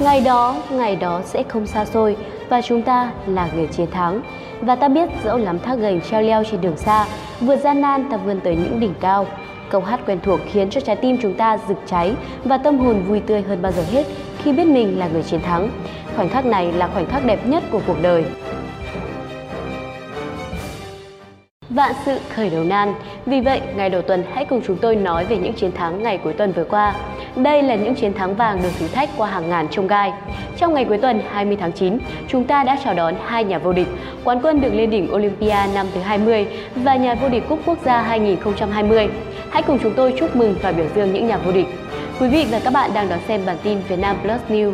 Ngày đó, ngày đó sẽ không xa xôi và chúng ta là người chiến thắng. Và ta biết dẫu lắm thác gành treo leo trên đường xa, vượt gian nan ta vươn tới những đỉnh cao. Câu hát quen thuộc khiến cho trái tim chúng ta rực cháy và tâm hồn vui tươi hơn bao giờ hết khi biết mình là người chiến thắng. Khoảnh khắc này là khoảnh khắc đẹp nhất của cuộc đời. Vạn sự khởi đầu nan. Vì vậy, ngày đầu tuần hãy cùng chúng tôi nói về những chiến thắng ngày cuối tuần vừa qua. Đây là những chiến thắng vàng được thử thách qua hàng ngàn trông gai. Trong ngày cuối tuần 20 tháng 9, chúng ta đã chào đón hai nhà vô địch, quán quân được lên đỉnh Olympia năm thứ 20 và nhà vô địch Cúp Quốc gia 2020. Hãy cùng chúng tôi chúc mừng và biểu dương những nhà vô địch. Quý vị và các bạn đang đón xem bản tin Việt Nam Plus News.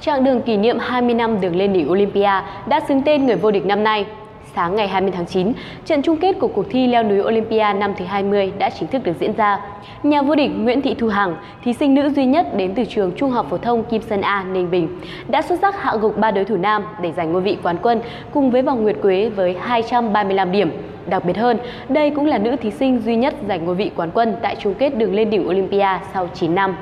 Chặng đường kỷ niệm 20 năm đường lên đỉnh Olympia đã xứng tên người vô địch năm nay. Sáng ngày 20 tháng 9, trận chung kết của cuộc thi leo núi Olympia năm thứ 20 đã chính thức được diễn ra. Nhà vô địch Nguyễn Thị Thu Hằng, thí sinh nữ duy nhất đến từ trường Trung học phổ thông Kim Sơn A, Ninh Bình, đã xuất sắc hạ gục ba đối thủ nam để giành ngôi vị quán quân cùng với vòng nguyệt quế với 235 điểm. Đặc biệt hơn, đây cũng là nữ thí sinh duy nhất giành ngôi vị quán quân tại chung kết đường lên đỉnh Olympia sau 9 năm.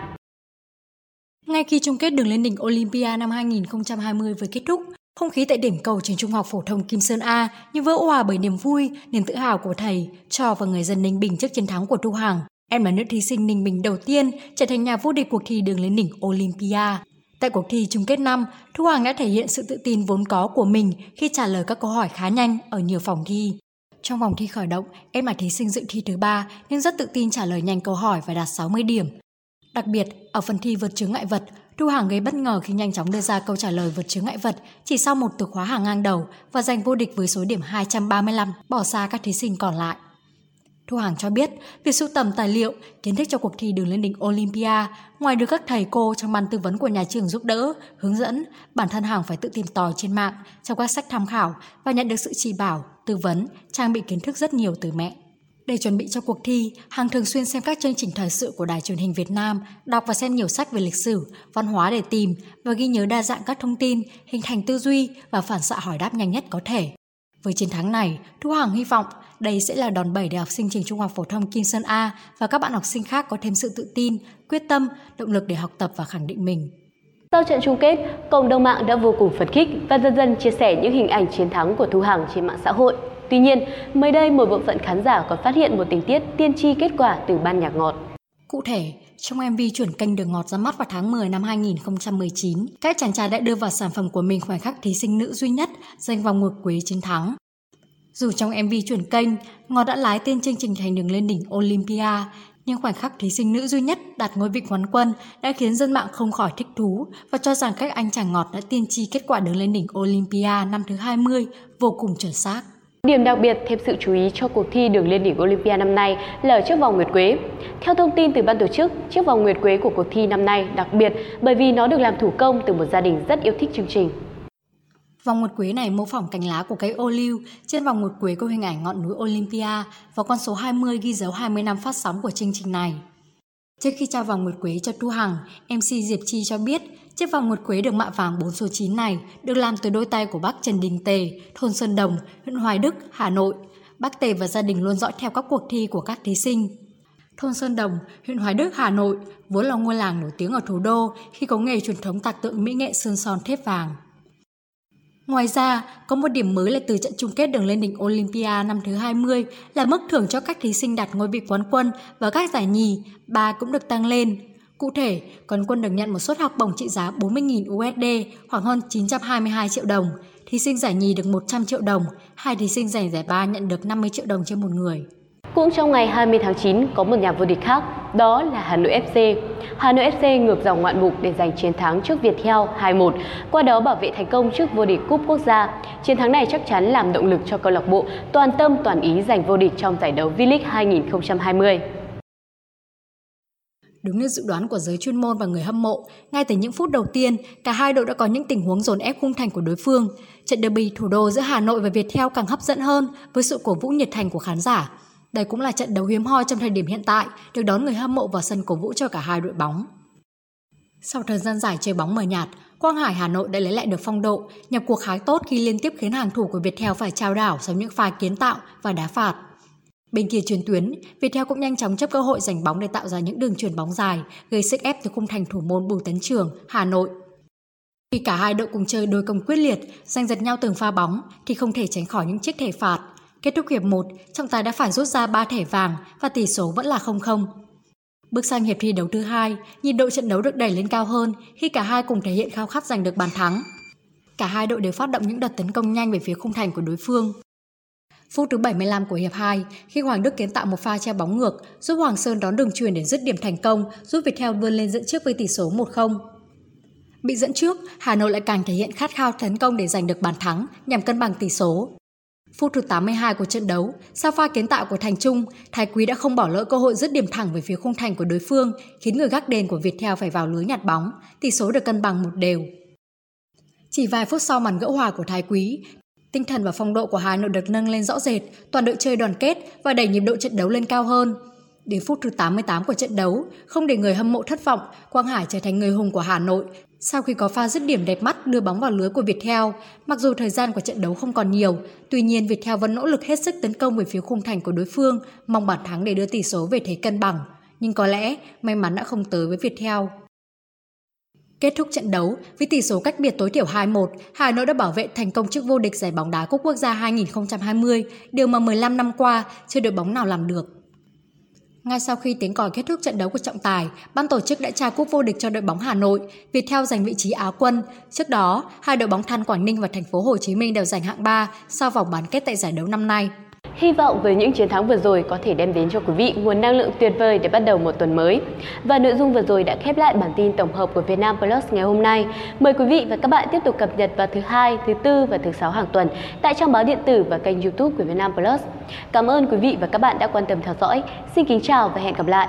Ngay khi chung kết đường lên đỉnh Olympia năm 2020 vừa kết thúc, không khí tại điểm cầu trường trung học phổ thông Kim Sơn A như vỡ hòa bởi niềm vui, niềm tự hào của thầy, trò và người dân Ninh Bình trước chiến thắng của Thu Hằng. Em là nữ thí sinh Ninh Bình đầu tiên trở thành nhà vô địch cuộc thi đường lên đỉnh Olympia. Tại cuộc thi chung kết năm, Thu Hằng đã thể hiện sự tự tin vốn có của mình khi trả lời các câu hỏi khá nhanh ở nhiều phòng thi. Trong vòng thi khởi động, em là thí sinh dự thi thứ ba nhưng rất tự tin trả lời nhanh câu hỏi và đạt 60 điểm. Đặc biệt, ở phần thi vượt chướng ngại vật, Thu Hằng gây bất ngờ khi nhanh chóng đưa ra câu trả lời vượt chướng ngại vật chỉ sau một từ khóa hàng ngang đầu và giành vô địch với số điểm 235, bỏ xa các thí sinh còn lại. Thu Hằng cho biết, việc sưu tầm tài liệu, kiến thức cho cuộc thi đường lên đỉnh Olympia, ngoài được các thầy cô trong ban tư vấn của nhà trường giúp đỡ, hướng dẫn, bản thân Hằng phải tự tìm tòi trên mạng, trong các sách tham khảo và nhận được sự chỉ bảo, tư vấn, trang bị kiến thức rất nhiều từ mẹ. Để chuẩn bị cho cuộc thi, Hằng thường xuyên xem các chương trình thời sự của Đài truyền hình Việt Nam, đọc và xem nhiều sách về lịch sử, văn hóa để tìm và ghi nhớ đa dạng các thông tin, hình thành tư duy và phản xạ hỏi đáp nhanh nhất có thể. Với chiến thắng này, Thu Hằng hy vọng đây sẽ là đòn bẩy để học sinh trường Trung học phổ thông Kim Sơn A và các bạn học sinh khác có thêm sự tự tin, quyết tâm, động lực để học tập và khẳng định mình. Sau trận chung kết, cộng đồng mạng đã vô cùng phấn khích và dần dần chia sẻ những hình ảnh chiến thắng của Thu Hằng trên mạng xã hội. Tuy nhiên, mới đây một bộ phận khán giả còn phát hiện một tình tiết tiên tri kết quả từ ban nhạc ngọt. Cụ thể, trong MV chuyển kênh đường ngọt ra mắt vào tháng 10 năm 2019, các chàng trai đã đưa vào sản phẩm của mình khoảnh khắc thí sinh nữ duy nhất giành vòng ngược quế chiến thắng. Dù trong MV chuyển kênh, Ngọt đã lái tên chương trình thành đường lên đỉnh Olympia, nhưng khoảnh khắc thí sinh nữ duy nhất đạt ngôi vị quán quân đã khiến dân mạng không khỏi thích thú và cho rằng các anh chàng ngọt đã tiên tri kết quả đường lên đỉnh Olympia năm thứ 20 vô cùng chuẩn xác. Điểm đặc biệt thêm sự chú ý cho cuộc thi đường lên đỉnh Olympia năm nay là ở chiếc vòng nguyệt quế. Theo thông tin từ ban tổ chức, chiếc vòng nguyệt quế của cuộc thi năm nay đặc biệt bởi vì nó được làm thủ công từ một gia đình rất yêu thích chương trình. Vòng nguyệt quế này mô phỏng cành lá của cây ô liu, trên vòng nguyệt quế có hình ảnh ngọn núi Olympia và con số 20 ghi dấu 20 năm phát sóng của chương trình này. Trước khi trao vòng nguyệt quế cho Thu Hằng, MC Diệp Chi cho biết chiếc vòng nguyệt quế được mạ vàng 4 số 9 này được làm từ đôi tay của bác Trần Đình Tề, thôn Sơn Đồng, huyện Hoài Đức, Hà Nội. Bác Tề và gia đình luôn dõi theo các cuộc thi của các thí sinh. Thôn Sơn Đồng, huyện Hoài Đức, Hà Nội vốn là ngôi làng nổi tiếng ở thủ đô khi có nghề truyền thống tạc tượng mỹ nghệ sơn son thép vàng. Ngoài ra, có một điểm mới là từ trận chung kết đường lên đỉnh Olympia năm thứ 20 là mức thưởng cho các thí sinh đạt ngôi vị quán quân và các giải nhì, ba cũng được tăng lên. Cụ thể, quán quân được nhận một suất học bổng trị giá 40.000 USD, khoảng hơn 922 triệu đồng. Thí sinh giải nhì được 100 triệu đồng, hai thí sinh giành giải ba nhận được 50 triệu đồng trên một người. Cũng trong ngày 20 tháng 9 có một nhà vô địch khác, đó là Hà Nội FC. Hà Nội FC ngược dòng ngoạn mục để giành chiến thắng trước Viettel 2-1, qua đó bảo vệ thành công trước vô địch cúp quốc gia. Chiến thắng này chắc chắn làm động lực cho câu lạc bộ toàn tâm toàn ý giành vô địch trong giải đấu V-League 2020. Đúng như dự đoán của giới chuyên môn và người hâm mộ, ngay từ những phút đầu tiên, cả hai đội đã có những tình huống dồn ép khung thành của đối phương. Trận derby thủ đô giữa Hà Nội và Viettel càng hấp dẫn hơn với sự cổ vũ nhiệt thành của khán giả. Đây cũng là trận đấu hiếm hoi trong thời điểm hiện tại, được đón người hâm mộ vào sân cổ vũ cho cả hai đội bóng. Sau thời gian dài chơi bóng mờ nhạt, Quang Hải Hà Nội đã lấy lại được phong độ, nhập cuộc khá tốt khi liên tiếp khiến hàng thủ của Viettel phải trao đảo sau những pha kiến tạo và đá phạt. Bên kia truyền tuyến, Viettel cũng nhanh chóng chấp cơ hội giành bóng để tạo ra những đường truyền bóng dài, gây sức ép từ khung thành thủ môn Bùi Tấn Trường, Hà Nội. Khi cả hai đội cùng chơi đôi công quyết liệt, giành giật nhau từng pha bóng thì không thể tránh khỏi những chiếc thẻ phạt. Kết thúc hiệp 1, trọng tài đã phải rút ra 3 thẻ vàng và tỷ số vẫn là 0-0. Bước sang hiệp thi đấu thứ hai, nhịp độ trận đấu được đẩy lên cao hơn khi cả hai cùng thể hiện khao khát giành được bàn thắng. Cả hai đội đều phát động những đợt tấn công nhanh về phía khung thành của đối phương. Phút thứ 75 của hiệp 2, khi Hoàng Đức kiến tạo một pha treo bóng ngược, giúp Hoàng Sơn đón đường truyền để dứt điểm thành công, giúp Viettel vươn lên dẫn trước với tỷ số 1-0. Bị dẫn trước, Hà Nội lại càng thể hiện khát khao tấn công để giành được bàn thắng nhằm cân bằng tỷ số. Phút thứ 82 của trận đấu, sau pha kiến tạo của Thành Trung, Thái Quý đã không bỏ lỡ cơ hội dứt điểm thẳng về phía khung thành của đối phương, khiến người gác đền của Viettel phải vào lưới nhặt bóng, tỷ số được cân bằng một đều. Chỉ vài phút sau màn gỡ hòa của Thái Quý, tinh thần và phong độ của Hà Nội được nâng lên rõ rệt, toàn đội chơi đoàn kết và đẩy nhịp độ trận đấu lên cao hơn. Đến phút thứ 88 của trận đấu, không để người hâm mộ thất vọng, Quang Hải trở thành người hùng của Hà Nội sau khi có pha dứt điểm đẹp mắt đưa bóng vào lưới của Viettel, mặc dù thời gian của trận đấu không còn nhiều, tuy nhiên Viettel vẫn nỗ lực hết sức tấn công về phía khung thành của đối phương, mong bàn thắng để đưa tỷ số về thế cân bằng. Nhưng có lẽ may mắn đã không tới với Viettel. Kết thúc trận đấu, với tỷ số cách biệt tối thiểu 2-1, Hà Nội đã bảo vệ thành công chức vô địch giải bóng đá Cúp Quốc gia 2020, điều mà 15 năm qua chưa đội bóng nào làm được. Ngay sau khi tiếng còi kết thúc trận đấu của trọng tài, ban tổ chức đã trao cúp vô địch cho đội bóng Hà Nội, Viettel giành vị trí Á quân. Trước đó, hai đội bóng Than Quảng Ninh và Thành phố Hồ Chí Minh đều giành hạng 3 sau vòng bán kết tại giải đấu năm nay. Hy vọng với những chiến thắng vừa rồi có thể đem đến cho quý vị nguồn năng lượng tuyệt vời để bắt đầu một tuần mới. Và nội dung vừa rồi đã khép lại bản tin tổng hợp của Vietnam Plus ngày hôm nay. Mời quý vị và các bạn tiếp tục cập nhật vào thứ hai, thứ tư và thứ sáu hàng tuần tại trang báo điện tử và kênh YouTube của Vietnam Plus. Cảm ơn quý vị và các bạn đã quan tâm theo dõi. Xin kính chào và hẹn gặp lại.